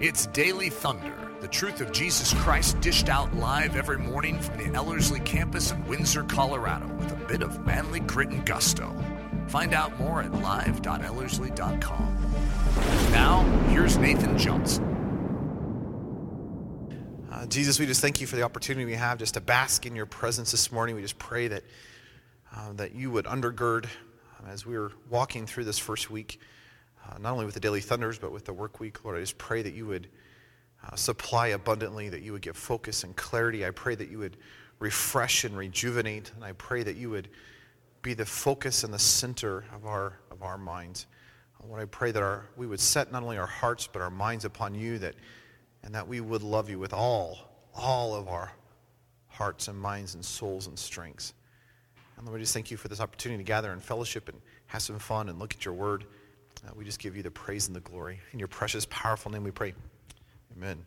It's Daily Thunder, the truth of Jesus Christ dished out live every morning from the Ellerslie campus in Windsor, Colorado, with a bit of manly grit and gusto. Find out more at live.ellerslie.com. Now, here's Nathan Johnson. Uh, Jesus, we just thank you for the opportunity we have just to bask in your presence this morning. We just pray that, uh, that you would undergird uh, as we are walking through this first week uh, not only with the daily thunders, but with the work week. Lord, I just pray that you would uh, supply abundantly, that you would give focus and clarity. I pray that you would refresh and rejuvenate, and I pray that you would be the focus and the center of our, of our minds. Lord, I pray that our, we would set not only our hearts, but our minds upon you, that, and that we would love you with all, all of our hearts and minds and souls and strengths. And Lord, we just thank you for this opportunity to gather and fellowship and have some fun and look at your word. Uh, we just give you the praise and the glory. In your precious, powerful name we pray. Amen.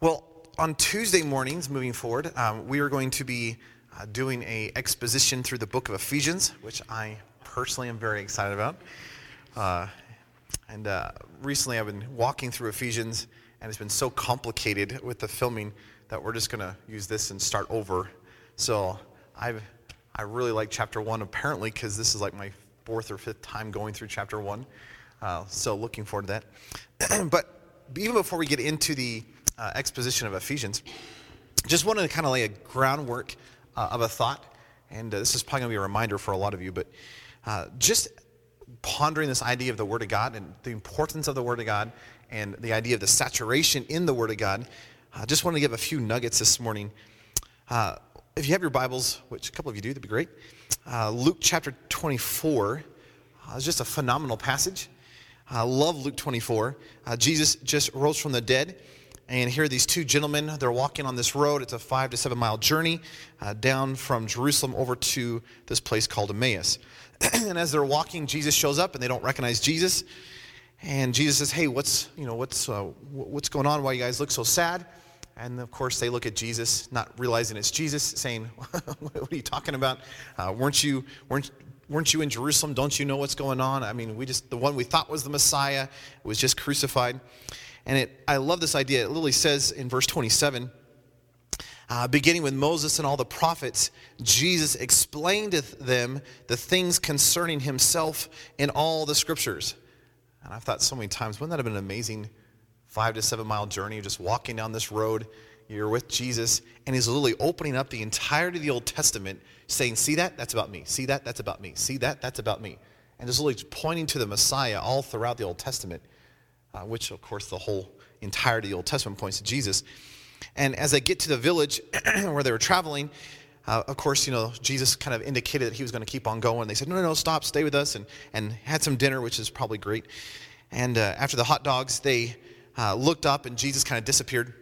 Well, on Tuesday mornings, moving forward, um, we are going to be uh, doing a exposition through the book of Ephesians, which I personally am very excited about. Uh, and uh, recently I've been walking through Ephesians, and it's been so complicated with the filming that we're just going to use this and start over. So I've, I really like chapter one, apparently, because this is like my fourth or fifth time going through chapter one. Uh, so looking forward to that. but even before we get into the uh, exposition of Ephesians, just wanted to kind of lay a groundwork uh, of a thought. And uh, this is probably going to be a reminder for a lot of you, but uh, just pondering this idea of the Word of God and the importance of the Word of God and the idea of the saturation in the Word of God. I just wanted to give a few nuggets this morning. Uh, if you have your Bibles, which a couple of you do, that'd be great. Luke chapter 24 is just a phenomenal passage. I love Luke 24. Uh, Jesus just rose from the dead. And here are these two gentlemen. They're walking on this road. It's a five to seven mile journey uh, down from Jerusalem over to this place called Emmaus. and as they're walking, Jesus shows up and they don't recognize Jesus. And Jesus says, Hey, what's, you know, what's, uh, what's going on? Why you guys look so sad? And of course, they look at Jesus, not realizing it's Jesus, saying, What are you talking about? Uh, weren't, you, weren't, weren't you in Jerusalem? Don't you know what's going on? I mean, we just, the one we thought was the Messiah was just crucified. And it, I love this idea. It literally says in verse 27, uh, beginning with Moses and all the prophets, Jesus explained to them the things concerning himself in all the scriptures. And I've thought so many times, wouldn't that have been an amazing five to seven mile journey, just walking down this road? You're with Jesus, and he's literally opening up the entirety of the Old Testament saying, See that? That's about me. See that? That's about me. See that? That's about me. And just literally pointing to the Messiah all throughout the Old Testament, uh, which, of course, the whole entirety of the Old Testament points to Jesus. And as they get to the village where they were traveling, uh, of course, you know, Jesus kind of indicated that he was going to keep on going. They said, no, no, no, stop, stay with us, and, and had some dinner, which is probably great. And uh, after the hot dogs, they uh, looked up and Jesus kind of disappeared.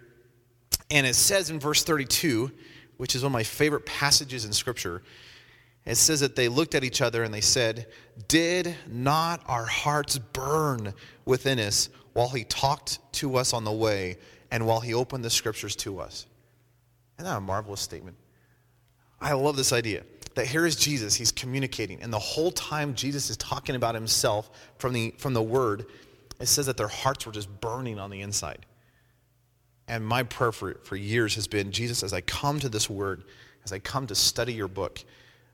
And it says in verse 32, which is one of my favorite passages in Scripture. It says that they looked at each other and they said, Did not our hearts burn within us while he talked to us on the way and while he opened the Scriptures to us? Isn't that a marvelous statement? I love this idea that here is Jesus, he's communicating, and the whole time Jesus is talking about himself from the, from the Word, it says that their hearts were just burning on the inside. And my prayer for, for years has been Jesus, as I come to this word, as I come to study your book,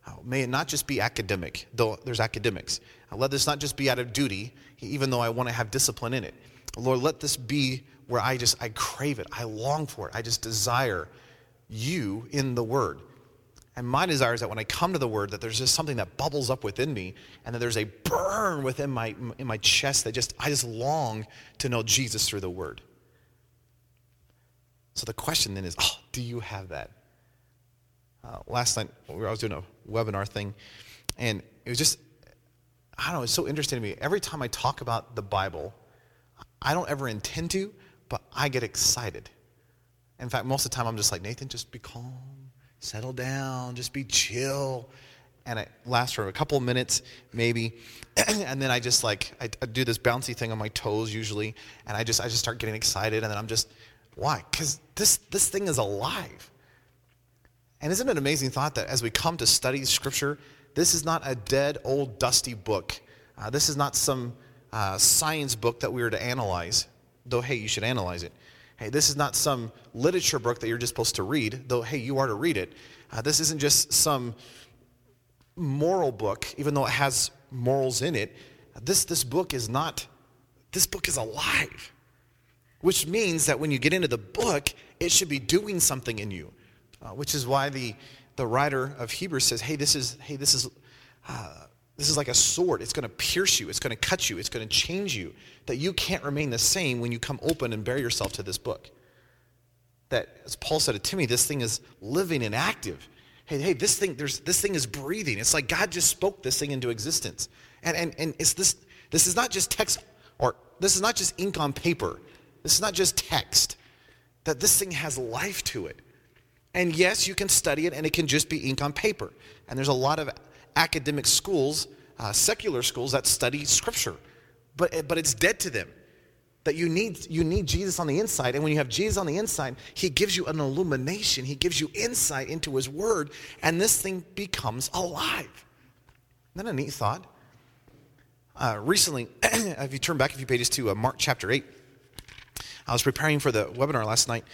uh, may it not just be academic, though there's academics. Uh, let this not just be out of duty, even though I want to have discipline in it. Lord, let this be where I just, I crave it. I long for it. I just desire you in the word. And my desire is that when I come to the word, that there's just something that bubbles up within me, and that there's a burn within my in my chest that just I just long to know Jesus through the word. So the question then is, oh, do you have that? Uh, last night, I was doing a webinar thing, and it was just, I don't know, it's so interesting to me. Every time I talk about the Bible, I don't ever intend to, but I get excited. In fact, most of the time, I'm just like, Nathan, just be calm, settle down, just be chill. And it lasts for a couple of minutes, maybe. and then I just like, I, I do this bouncy thing on my toes usually, and I just, I just start getting excited, and then I'm just, why? Because this, this thing is alive. And isn't it an amazing thought that as we come to study Scripture, this is not a dead, old, dusty book. Uh, this is not some uh, science book that we are to analyze. though, hey, you should analyze it. Hey, this is not some literature book that you're just supposed to read, though, hey, you are to read it. Uh, this isn't just some moral book, even though it has morals in it. This, this book is not, this book is alive, which means that when you get into the book, it should be doing something in you, uh, which is why the, the writer of Hebrews says, hey, this is, hey, this is, uh, this is like a sword. It's going to pierce you. It's going to cut you. It's going to change you. That you can't remain the same when you come open and bare yourself to this book. That, as Paul said to Timothy, this thing is living and active. Hey, hey, this thing, there's, this thing is breathing. It's like God just spoke this thing into existence. And, and, and it's this, this is not just text, or this is not just ink on paper. This is not just text. That this thing has life to it. And yes, you can study it and it can just be ink on paper. And there's a lot of academic schools, uh, secular schools that study scripture, but, but it's dead to them. That you need, you need Jesus on the inside. And when you have Jesus on the inside, he gives you an illumination, he gives you insight into his word, and this thing becomes alive. Isn't that a neat thought? Uh, recently, if you turn back a few pages to uh, Mark chapter 8, I was preparing for the webinar last night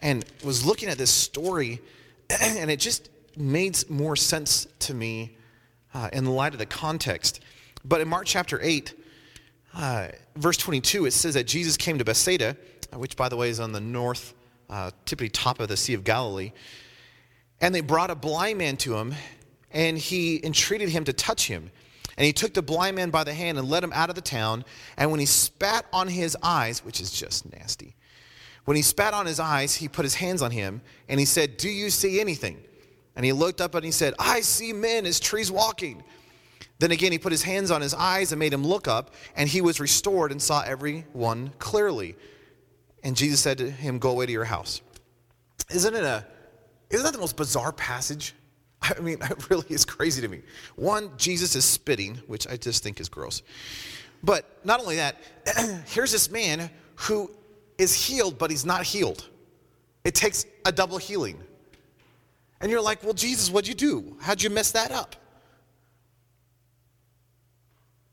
and was looking at this story, and it just made more sense to me uh, in light of the context. But in Mark chapter 8, uh, verse 22, it says that Jesus came to Bethsaida, which, by the way, is on the north, uh, typically top of the Sea of Galilee. And they brought a blind man to him, and he entreated him to touch him. And he took the blind man by the hand and led him out of the town. And when he spat on his eyes, which is just nasty, when he spat on his eyes, he put his hands on him, and he said, Do you see anything? And he looked up and he said, I see men as trees walking. Then again, he put his hands on his eyes and made him look up, and he was restored and saw everyone clearly. And Jesus said to him, Go away to your house. Isn't it a, isn't that the most bizarre passage? I mean, it really is crazy to me. One, Jesus is spitting, which I just think is gross. But not only that, here's this man who is healed, but he's not healed. It takes a double healing. And you're like, well, Jesus, what'd you do? How'd you mess that up?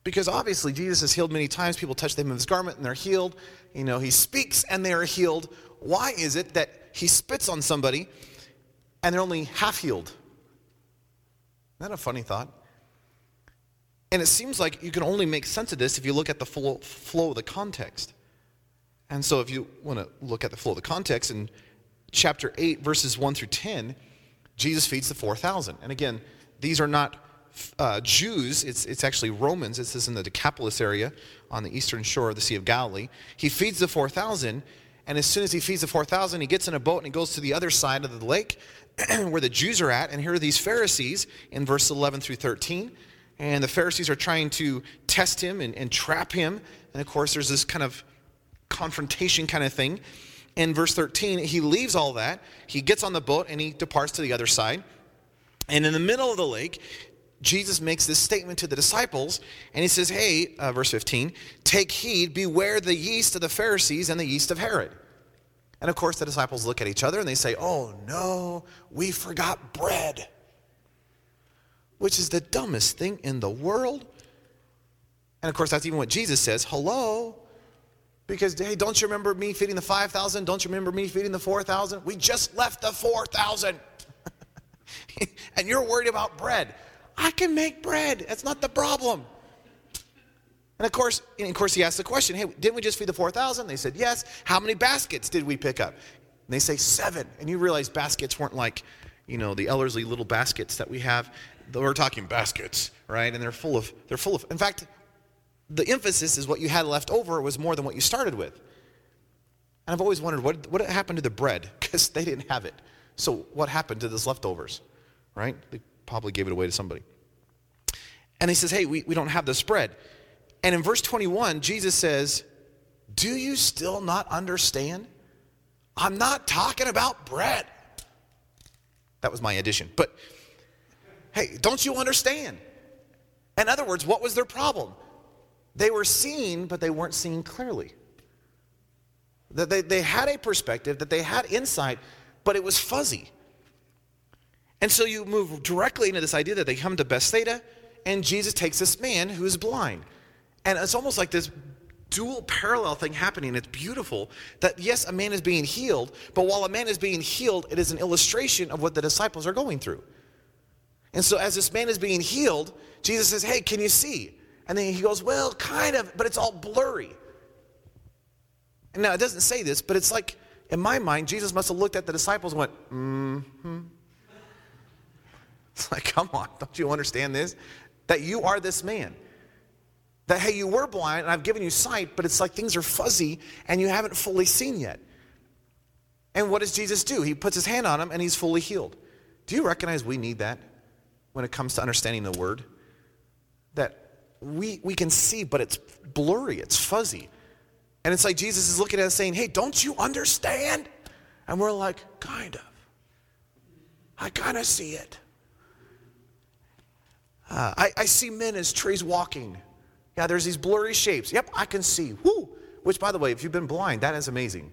Because obviously, Jesus has healed many times. People touch the hem of his garment and they're healed. You know, he speaks and they are healed. Why is it that he spits on somebody and they're only half healed? Isn't that a funny thought? And it seems like you can only make sense of this if you look at the full flow of the context. And so, if you want to look at the flow of the context in chapter 8, verses 1 through 10, Jesus feeds the 4,000. And again, these are not uh, Jews, it's, it's actually Romans. This is in the Decapolis area on the eastern shore of the Sea of Galilee. He feeds the 4,000, and as soon as he feeds the 4,000, he gets in a boat and he goes to the other side of the lake where the Jews are at. And here are these Pharisees in verse 11 through 13. And the Pharisees are trying to test him and, and trap him. And of course, there's this kind of confrontation kind of thing in verse 13, he leaves all that. He gets on the boat and he departs to the other side. And in the middle of the lake, Jesus makes this statement to the disciples, and he says, Hey, uh, verse 15, take heed, beware the yeast of the Pharisees and the yeast of Herod. And of course, the disciples look at each other and they say, Oh no, we forgot bread, which is the dumbest thing in the world. And of course, that's even what Jesus says Hello, because, hey, don't you remember me feeding the 5,000? Don't you remember me feeding the 4,000? We just left the 4,000. and you're worried about bread. I can make bread. That's not the problem. And of course, and of course, he asked the question, hey, didn't we just feed the 4,000? They said, yes. How many baskets did we pick up? And they say, seven. And you realize baskets weren't like, you know, the Ellerslie little baskets that we have. We're talking baskets, right? And they're full of, they're full of, in fact, the emphasis is what you had left over was more than what you started with. And I've always wondered what, what happened to the bread because they didn't have it. So what happened to those leftovers, right? They probably gave it away to somebody. And he says, hey, we, we don't have this bread. And in verse 21, Jesus says, do you still not understand? I'm not talking about bread. That was my addition. But hey, don't you understand? In other words, what was their problem? They were seeing, but they weren't seeing clearly. That they, they had a perspective, that they had insight, but it was fuzzy. And so you move directly into this idea that they come to Bethsaida, and Jesus takes this man who's blind. And it's almost like this dual parallel thing happening. It's beautiful that, yes, a man is being healed, but while a man is being healed, it is an illustration of what the disciples are going through. And so, as this man is being healed, Jesus says, Hey, can you see? And then he goes, Well, kind of, but it's all blurry. And now it doesn't say this, but it's like, in my mind, Jesus must have looked at the disciples and went, Mm hmm. It's like, come on, don't you understand this? That you are this man. That, hey, you were blind and I've given you sight, but it's like things are fuzzy and you haven't fully seen yet. And what does Jesus do? He puts his hand on him and he's fully healed. Do you recognize we need that when it comes to understanding the word? That we, we can see, but it's blurry, it's fuzzy. And it's like Jesus is looking at us saying, Hey, don't you understand? And we're like, Kind of. I kind of see it. Uh, I, I see men as trees walking. Yeah, there's these blurry shapes. Yep, I can see. Whoo! Which, by the way, if you've been blind, that is amazing.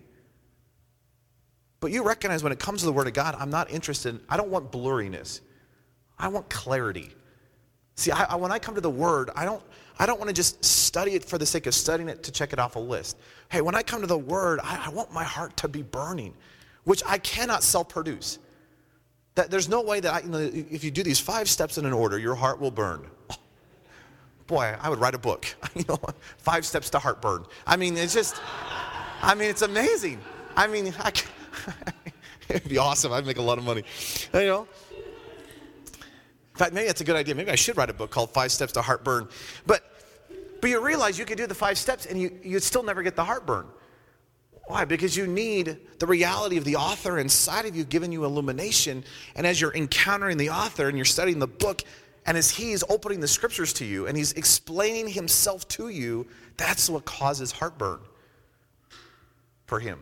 But you recognize when it comes to the Word of God, I'm not interested. In, I don't want blurriness. I want clarity. See, I, I, when I come to the Word, I don't, I don't want to just study it for the sake of studying it to check it off a list. Hey, when I come to the Word, I, I want my heart to be burning, which I cannot self produce. That there's no way that I, you know, if you do these five steps in an order, your heart will burn. Boy, I would write a book. you know, five steps to heartburn. I mean, it's just, I mean, it's amazing. I mean, I it'd be awesome. I'd make a lot of money. You know. In fact, maybe that's a good idea. Maybe I should write a book called Five Steps to Heartburn. But, but you realize you could do the five steps and you, you'd still never get the heartburn. Why? Because you need the reality of the author inside of you giving you illumination. And as you're encountering the author and you're studying the book, and as he's opening the scriptures to you and he's explaining himself to you, that's what causes heartburn for him.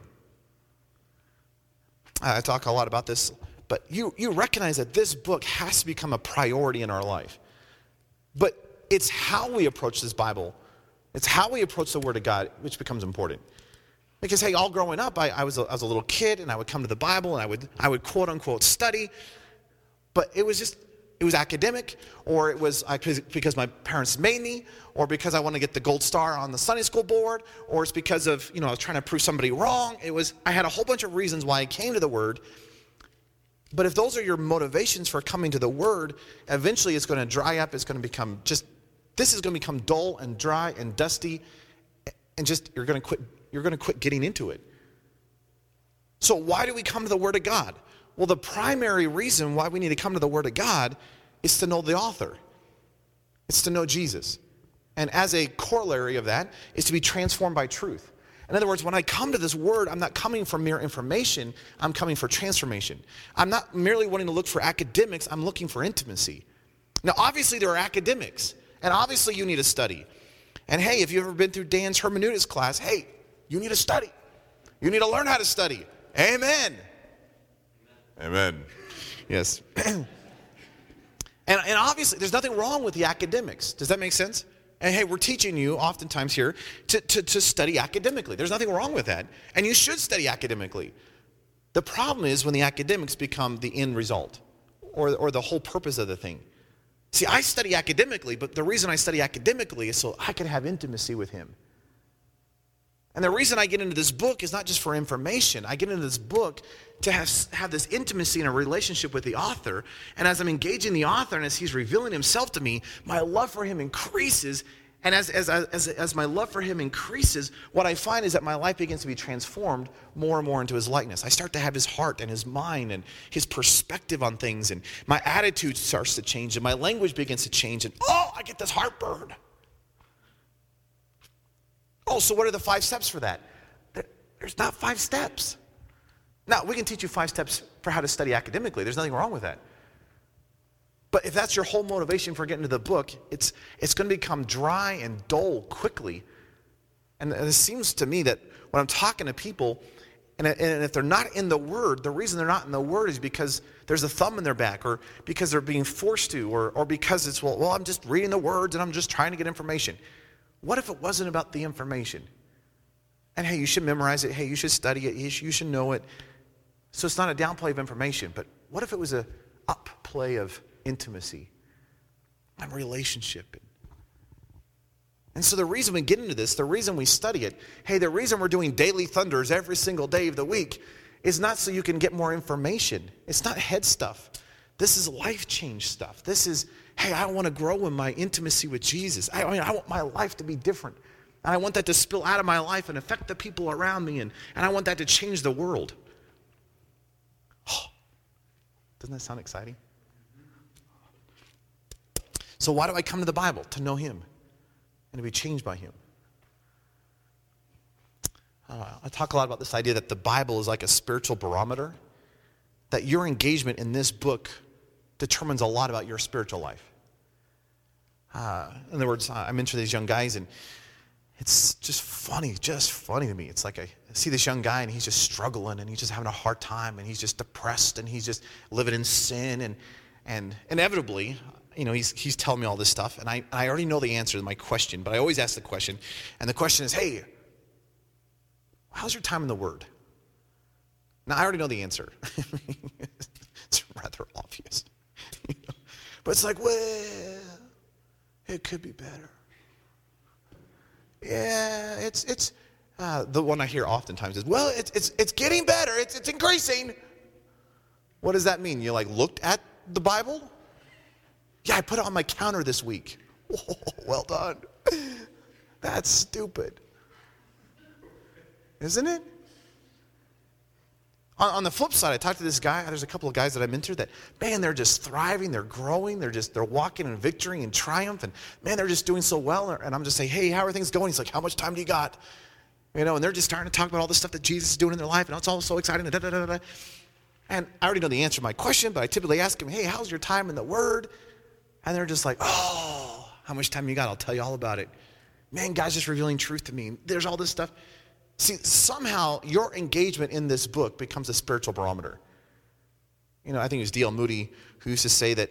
I talk a lot about this, but you, you recognize that this book has to become a priority in our life. But it's how we approach this Bible, it's how we approach the Word of God, which becomes important. Because, hey, all growing up, I, I, was a, I was a little kid and I would come to the Bible and I would, I would quote unquote study, but it was just, it was academic, or it was uh, because my parents made me, or because I want to get the gold star on the Sunday school board, or it's because of, you know, I was trying to prove somebody wrong. It was, I had a whole bunch of reasons why I came to the Word. But if those are your motivations for coming to the Word, eventually it's going to dry up. It's going to become just, this is going to become dull and dry and dusty, and just, you're going to quit you're going to quit getting into it. So, why do we come to the Word of God? Well, the primary reason why we need to come to the Word of God is to know the author, it's to know Jesus. And as a corollary of that, is to be transformed by truth. In other words, when I come to this word, I'm not coming for mere information, I'm coming for transformation. I'm not merely wanting to look for academics, I'm looking for intimacy. Now, obviously, there are academics, and obviously, you need to study. And hey, if you've ever been through Dan's hermeneutics class, hey, you need to study. You need to learn how to study. Amen. Amen. Yes. and, and obviously, there's nothing wrong with the academics. Does that make sense? And hey, we're teaching you oftentimes here to, to, to study academically. There's nothing wrong with that. And you should study academically. The problem is when the academics become the end result or, or the whole purpose of the thing. See, I study academically, but the reason I study academically is so I can have intimacy with Him. And the reason I get into this book is not just for information. I get into this book to have, have this intimacy and a relationship with the author. And as I'm engaging the author and as he's revealing himself to me, my love for him increases. And as, as, as, as my love for him increases, what I find is that my life begins to be transformed more and more into his likeness. I start to have his heart and his mind and his perspective on things. And my attitude starts to change and my language begins to change. And oh, I get this heartburn. Oh, so what are the five steps for that? There's not five steps. Now, we can teach you five steps for how to study academically. There's nothing wrong with that. But if that's your whole motivation for getting to the book, it's, it's going to become dry and dull quickly. And it seems to me that when I'm talking to people, and, and if they're not in the Word, the reason they're not in the Word is because there's a thumb in their back, or because they're being forced to, or, or because it's, well, well, I'm just reading the words and I'm just trying to get information. What if it wasn't about the information? And hey, you should memorize it. Hey, you should study it. You should know it. So it's not a downplay of information, but what if it was a upplay of intimacy and relationship? And so the reason we get into this, the reason we study it, hey, the reason we're doing daily thunders every single day of the week is not so you can get more information. It's not head stuff. This is life change stuff. This is, hey, I want to grow in my intimacy with Jesus. I, I, mean, I want my life to be different. And I want that to spill out of my life and affect the people around me. And, and I want that to change the world. Oh, doesn't that sound exciting? So, why do I come to the Bible? To know Him and to be changed by Him. Uh, I talk a lot about this idea that the Bible is like a spiritual barometer, that your engagement in this book determines a lot about your spiritual life. Uh, in other words, I mentioned these young guys, and it's just funny, just funny to me. It's like I see this young guy, and he's just struggling, and he's just having a hard time, and he's just depressed, and he's just living in sin, and and inevitably, you know, he's, he's telling me all this stuff, and I, I already know the answer to my question, but I always ask the question. And the question is, hey, how's your time in the Word? Now, I already know the answer. it's rather obvious. But it's like, well, it could be better. Yeah, it's, it's uh, the one I hear oftentimes is, well, it's, it's, it's getting better, it's, it's increasing. What does that mean? You like looked at the Bible? Yeah, I put it on my counter this week. Oh, well done. That's stupid. Isn't it? On, on, the flip side, I talked to this guy. There's a couple of guys that I mentored that, man, they're just thriving, they're growing, they're just they're walking in victory and triumph, and man, they're just doing so well. And I'm just saying, hey, how are things going? He's like, how much time do you got? You know, and they're just starting to talk about all the stuff that Jesus is doing in their life, and it's all so exciting. Da, da, da, and I already know the answer to my question, but I typically ask him, hey, how's your time in the Word? And they're just like, oh, how much time you got? I'll tell you all about it. Man, God's just revealing truth to me. There's all this stuff. See, somehow your engagement in this book becomes a spiritual barometer. You know, I think it was D.L. Moody who used to say that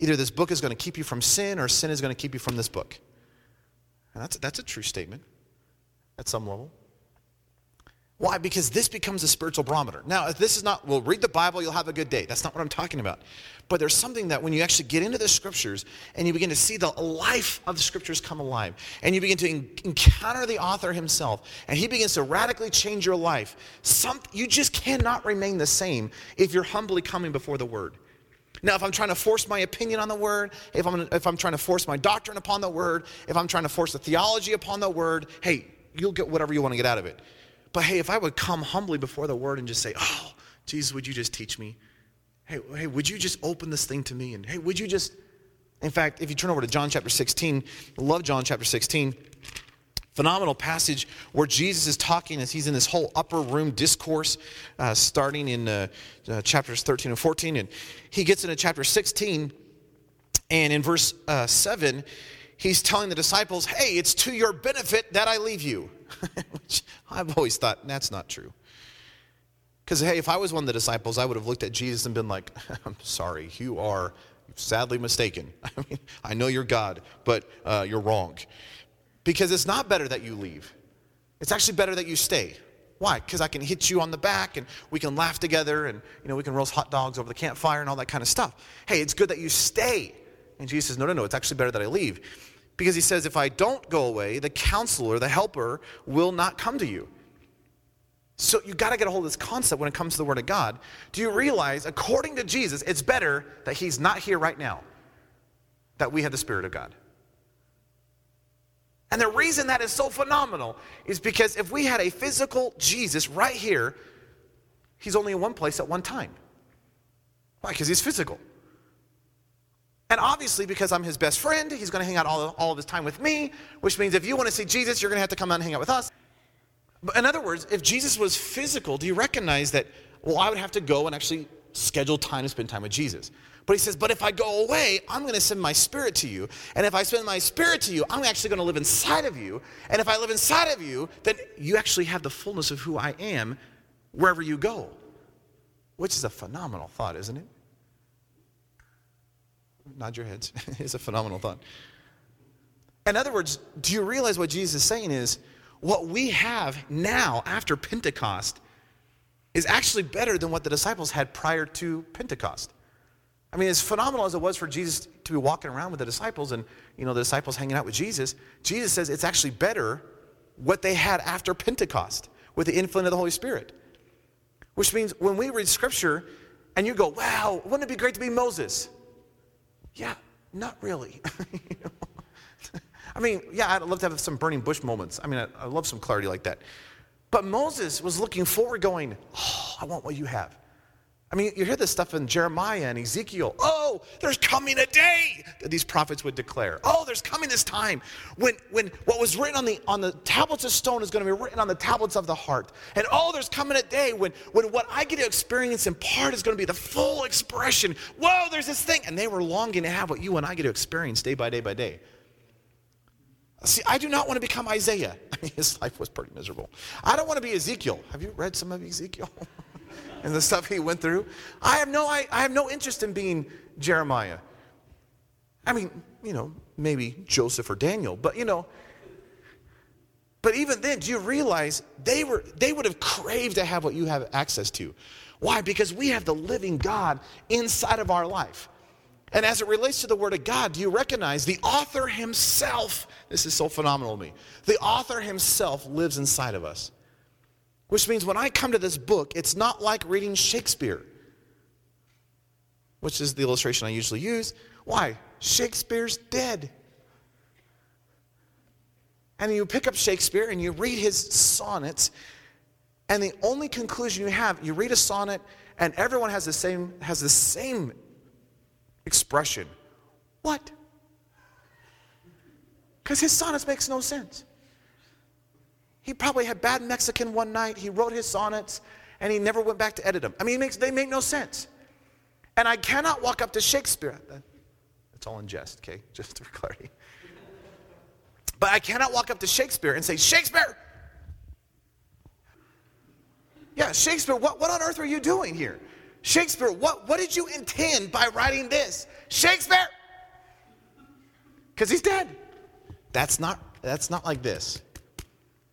either this book is going to keep you from sin or sin is going to keep you from this book. And that's, that's a true statement at some level. Why? Because this becomes a spiritual barometer. Now, this is not, well, read the Bible, you'll have a good day. That's not what I'm talking about. But there's something that when you actually get into the scriptures and you begin to see the life of the scriptures come alive, and you begin to encounter the author himself, and he begins to radically change your life, some, you just cannot remain the same if you're humbly coming before the word. Now, if I'm trying to force my opinion on the word, if I'm, if I'm trying to force my doctrine upon the word, if I'm trying to force the theology upon the word, hey, you'll get whatever you want to get out of it. But hey, if I would come humbly before the word and just say, Oh, Jesus, would you just teach me? Hey, hey, would you just open this thing to me? And hey, would you just, in fact, if you turn over to John chapter 16, I love John chapter 16 phenomenal passage where Jesus is talking as he's in this whole upper room discourse, uh, starting in uh, uh, chapters 13 and 14. And he gets into chapter 16, and in verse uh, 7, he's telling the disciples, Hey, it's to your benefit that I leave you. Which I've always thought that's not true. Because, hey, if I was one of the disciples, I would have looked at Jesus and been like, I'm sorry, you are sadly mistaken. I mean, I know you're God, but uh, you're wrong. Because it's not better that you leave, it's actually better that you stay. Why? Because I can hit you on the back and we can laugh together and you know we can roast hot dogs over the campfire and all that kind of stuff. Hey, it's good that you stay. And Jesus says, No, no, no, it's actually better that I leave. Because he says, if I don't go away, the counselor, the helper, will not come to you. So you got to get a hold of this concept when it comes to the Word of God. Do you realize, according to Jesus, it's better that He's not here right now, that we have the Spirit of God? And the reason that is so phenomenal is because if we had a physical Jesus right here, He's only in one place at one time. Why? Because He's physical. And obviously, because I'm his best friend, he's going to hang out all, all of his time with me, which means if you want to see Jesus, you're going to have to come out and hang out with us. But in other words, if Jesus was physical, do you recognize that, well, I would have to go and actually schedule time to spend time with Jesus? But he says, but if I go away, I'm going to send my spirit to you. And if I send my spirit to you, I'm actually going to live inside of you. And if I live inside of you, then you actually have the fullness of who I am wherever you go. Which is a phenomenal thought, isn't it? Nod your heads. it's a phenomenal thought. In other words, do you realize what Jesus is saying is what we have now after Pentecost is actually better than what the disciples had prior to Pentecost? I mean, as phenomenal as it was for Jesus to be walking around with the disciples and, you know, the disciples hanging out with Jesus, Jesus says it's actually better what they had after Pentecost with the infilling of the Holy Spirit. Which means when we read scripture and you go, wow, wouldn't it be great to be Moses? Yeah, not really. I mean, yeah, I'd love to have some burning bush moments. I mean, I, I love some clarity like that. But Moses was looking forward, going, oh, I want what you have. I mean, you hear this stuff in Jeremiah and Ezekiel. Oh, there's coming a day that these prophets would declare. Oh, there's coming this time when, when what was written on the, on the tablets of stone is going to be written on the tablets of the heart. And oh, there's coming a day when, when what I get to experience in part is going to be the full expression. Whoa, there's this thing. And they were longing to have what you and I get to experience day by day by day. See, I do not want to become Isaiah. I mean, his life was pretty miserable. I don't want to be Ezekiel. Have you read some of Ezekiel? and the stuff he went through. I have no, I, I have no interest in being Jeremiah. I mean, you know, maybe Joseph or Daniel, but you know, but even then, do you realize they were they would have craved to have what you have access to? Why? Because we have the living God inside of our life. And as it relates to the Word of God, do you recognize the author himself? This is so phenomenal to me. The author himself lives inside of us. Which means when I come to this book, it's not like reading Shakespeare, which is the illustration I usually use. Why? Shakespeare's dead. And you pick up Shakespeare and you read his sonnets, and the only conclusion you have, you read a sonnet, and everyone has the same, has the same expression. What? Because his sonnets makes no sense. He probably had bad Mexican one night. He wrote his sonnets and he never went back to edit them. I mean, makes, they make no sense. And I cannot walk up to Shakespeare. That's all in jest, okay? Just for clarity. But I cannot walk up to Shakespeare and say, Shakespeare! Yeah, Shakespeare, what, what on earth are you doing here? Shakespeare, what, what did you intend by writing this? Shakespeare! Because he's dead. That's not, that's not like this.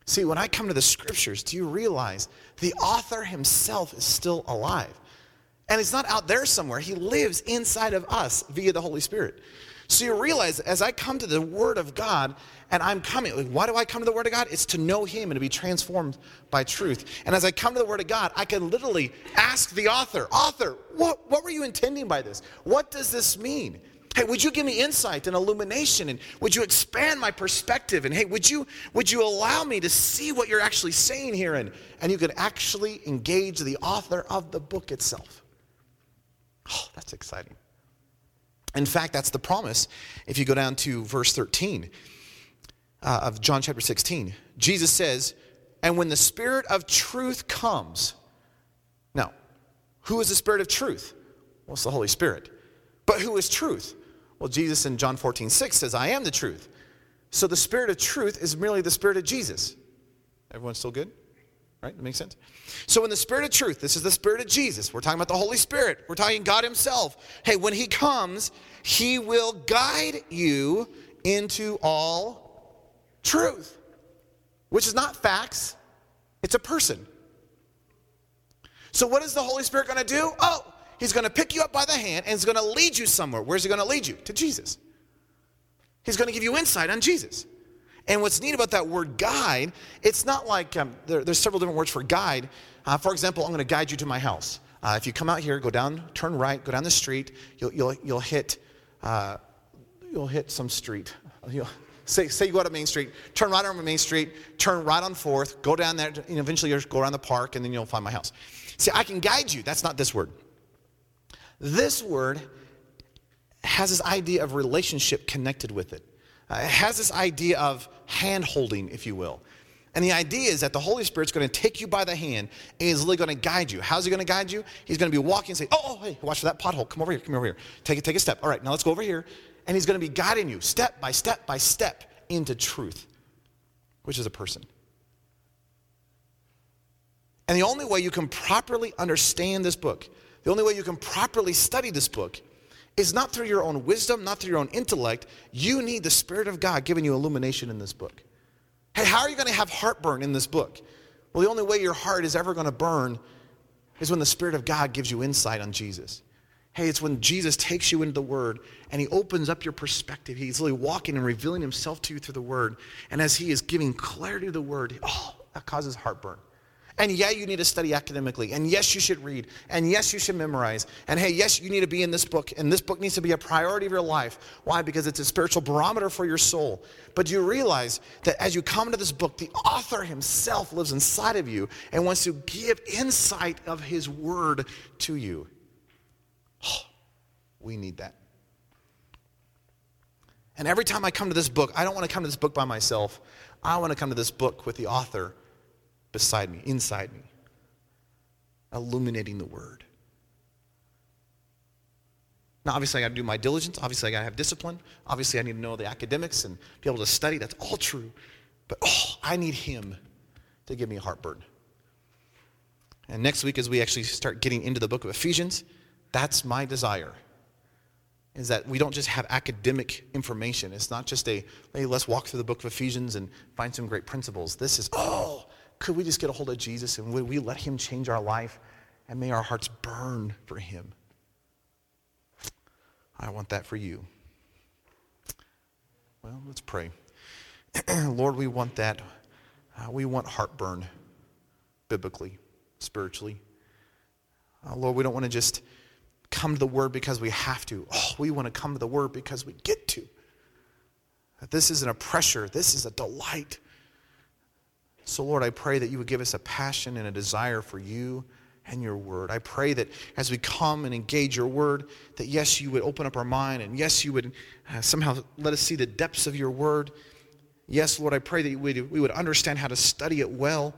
See, when I come to the scriptures, do you realize the author himself is still alive? And he's not out there somewhere. He lives inside of us via the Holy Spirit. So you realize as I come to the Word of God, and I'm coming, why do I come to the Word of God? It's to know Him and to be transformed by truth. And as I come to the Word of God, I can literally ask the author, Author, what, what were you intending by this? What does this mean? Hey, would you give me insight and illumination? And would you expand my perspective? And hey, would you, would you allow me to see what you're actually saying here? And, and you could actually engage the author of the book itself. Oh, that's exciting. In fact, that's the promise. If you go down to verse 13 uh, of John chapter 16, Jesus says, And when the Spirit of truth comes, now, who is the Spirit of truth? Well, it's the Holy Spirit. But who is truth? Well, Jesus in John 14, 6 says, I am the truth. So the spirit of truth is merely the spirit of Jesus. Everyone still good? Right? That makes sense? So when the spirit of truth, this is the spirit of Jesus. We're talking about the Holy Spirit. We're talking God Himself. Hey, when He comes, He will guide you into all truth, which is not facts, it's a person. So what is the Holy Spirit going to do? Oh, He's going to pick you up by the hand and he's going to lead you somewhere. Where's he going to lead you? To Jesus. He's going to give you insight on Jesus. And what's neat about that word guide, it's not like um, there, there's several different words for guide. Uh, for example, I'm going to guide you to my house. Uh, if you come out here, go down, turn right, go down the street, you'll, you'll, you'll hit uh, you'll hit some street. You'll, say, say you go out to Main Street, turn right on Main Street, turn right on Fourth, go down there, and eventually you'll go around the park, and then you'll find my house. See, I can guide you. That's not this word. This word has this idea of relationship connected with it. Uh, it has this idea of hand holding, if you will. And the idea is that the Holy Spirit's going to take you by the hand and he's literally going to guide you. How's he going to guide you? He's going to be walking and say, oh, oh, hey, watch for that pothole. Come over here, come over here. Take it, take a step. All right, now let's go over here. And he's going to be guiding you step by step by step into truth, which is a person. And the only way you can properly understand this book the only way you can properly study this book is not through your own wisdom, not through your own intellect. You need the Spirit of God giving you illumination in this book. Hey, how are you going to have heartburn in this book? Well, the only way your heart is ever going to burn is when the Spirit of God gives you insight on Jesus. Hey, it's when Jesus takes you into the Word and He opens up your perspective. He's really walking and revealing Himself to you through the Word. And as He is giving clarity to the Word, oh, that causes heartburn. And yeah, you need to study academically. And yes, you should read. And yes, you should memorize. And hey, yes, you need to be in this book. And this book needs to be a priority of your life. Why? Because it's a spiritual barometer for your soul. But do you realize that as you come to this book, the author himself lives inside of you and wants to give insight of his word to you. Oh, we need that. And every time I come to this book, I don't want to come to this book by myself. I want to come to this book with the author beside me, inside me, illuminating the word. Now, obviously, I got to do my diligence. Obviously, I got to have discipline. Obviously, I need to know the academics and be able to study. That's all true. But oh, I need Him to give me a heartburn. And next week, as we actually start getting into the book of Ephesians, that's my desire. Is that we don't just have academic information. It's not just a, hey, let's walk through the book of Ephesians and find some great principles. This is, oh, could we just get a hold of Jesus and would we let him change our life and may our hearts burn for him? I want that for you. Well, let's pray. Lord, we want that. Uh, we want heartburn biblically, spiritually. Uh, Lord, we don't want to just come to the Word because we have to. Oh, we want to come to the Word because we get to. This isn't a pressure, this is a delight. So, Lord, I pray that you would give us a passion and a desire for you and your word. I pray that as we come and engage your word, that yes, you would open up our mind, and yes, you would uh, somehow let us see the depths of your word. Yes, Lord, I pray that we, we would understand how to study it well.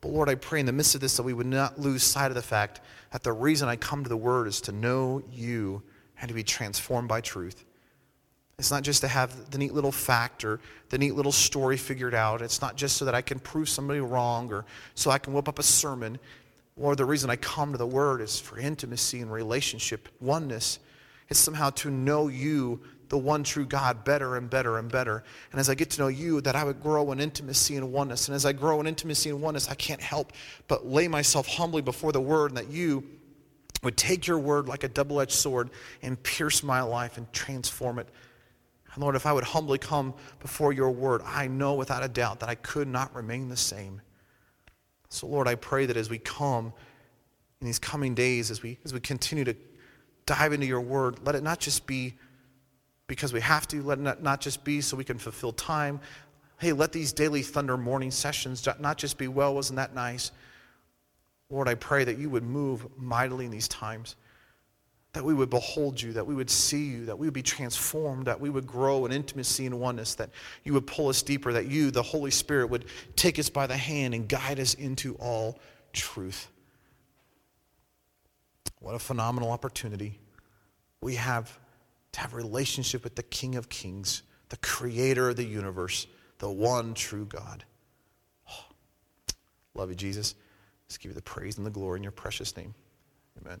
But Lord, I pray in the midst of this that we would not lose sight of the fact that the reason I come to the word is to know you and to be transformed by truth. It's not just to have the neat little fact or the neat little story figured out. It's not just so that I can prove somebody wrong or so I can whip up a sermon. Or the reason I come to the Word is for intimacy and relationship, oneness. It's somehow to know you, the one true God, better and better and better. And as I get to know you, that I would grow in intimacy and oneness. And as I grow in intimacy and oneness, I can't help but lay myself humbly before the Word and that you would take your Word like a double edged sword and pierce my life and transform it and Lord, if I would humbly come before your word, I know without a doubt that I could not remain the same. So, Lord, I pray that as we come in these coming days, as we, as we continue to dive into your word, let it not just be because we have to, let it not just be so we can fulfill time. Hey, let these daily thunder morning sessions not just be, well, wasn't that nice? Lord, I pray that you would move mightily in these times that we would behold you, that we would see you, that we would be transformed, that we would grow in intimacy and oneness, that you would pull us deeper, that you, the Holy Spirit, would take us by the hand and guide us into all truth. What a phenomenal opportunity we have to have a relationship with the King of Kings, the creator of the universe, the one true God. Oh, love you, Jesus. Let's give you the praise and the glory in your precious name. Amen.